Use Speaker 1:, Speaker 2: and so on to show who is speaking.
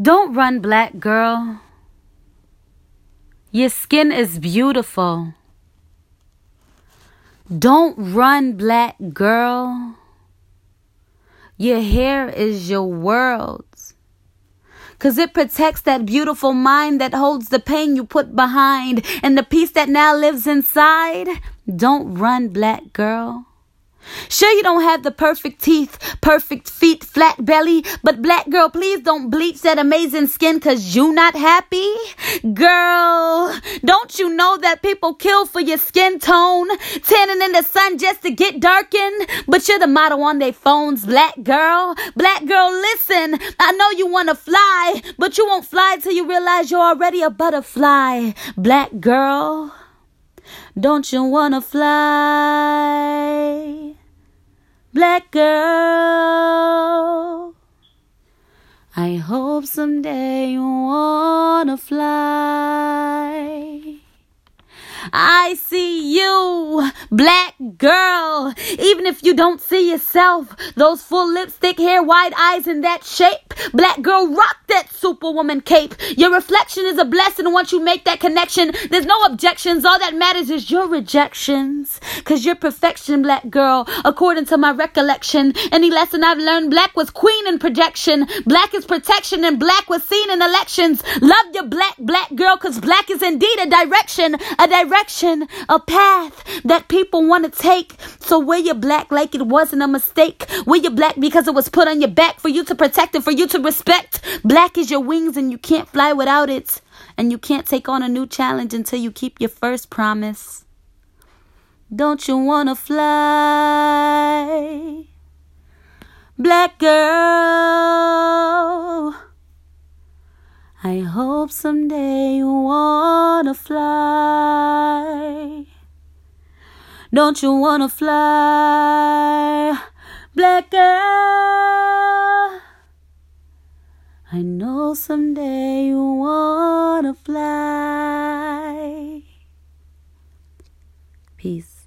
Speaker 1: Don't run, black girl. Your skin is beautiful. Don't run, black girl. Your hair is your world. Cause it protects that beautiful mind that holds the pain you put behind and the peace that now lives inside. Don't run, black girl. Sure, you don't have the perfect teeth, perfect feet, flat belly, but black girl, please don't bleach that amazing skin cause you not happy. Girl, don't you know that people kill for your skin tone, tanning in the sun just to get darkened? But you're the model on their phones, black girl. Black girl, listen, I know you wanna fly, but you won't fly till you realize you're already a butterfly. Black girl. Don't you wanna fly? Black girl. I hope someday you wanna fly. I see you, black girl. Even if you don't see yourself, those full lipstick hair, wide eyes, and that shape, black girl, rock that superwoman cape. Your reflection is a blessing once you make that connection. There's no objections. All that matters is your rejections. Cause you're perfection, black girl, according to my recollection. Any lesson I've learned, black was queen in projection. Black is protection, and black was seen in elections. Love your black, black girl, cause black is indeed a direction, a direction a path that people want to take. So wear your black like it wasn't a mistake. Wear your black because it was put on your back for you to protect and for you to respect. Black is your wings and you can't fly without it. And you can't take on a new challenge until you keep your first promise. Don't you wanna fly? Black girl. I hope someday you wanna fly. Don't you wanna fly, black girl? I know someday you wanna fly. Peace.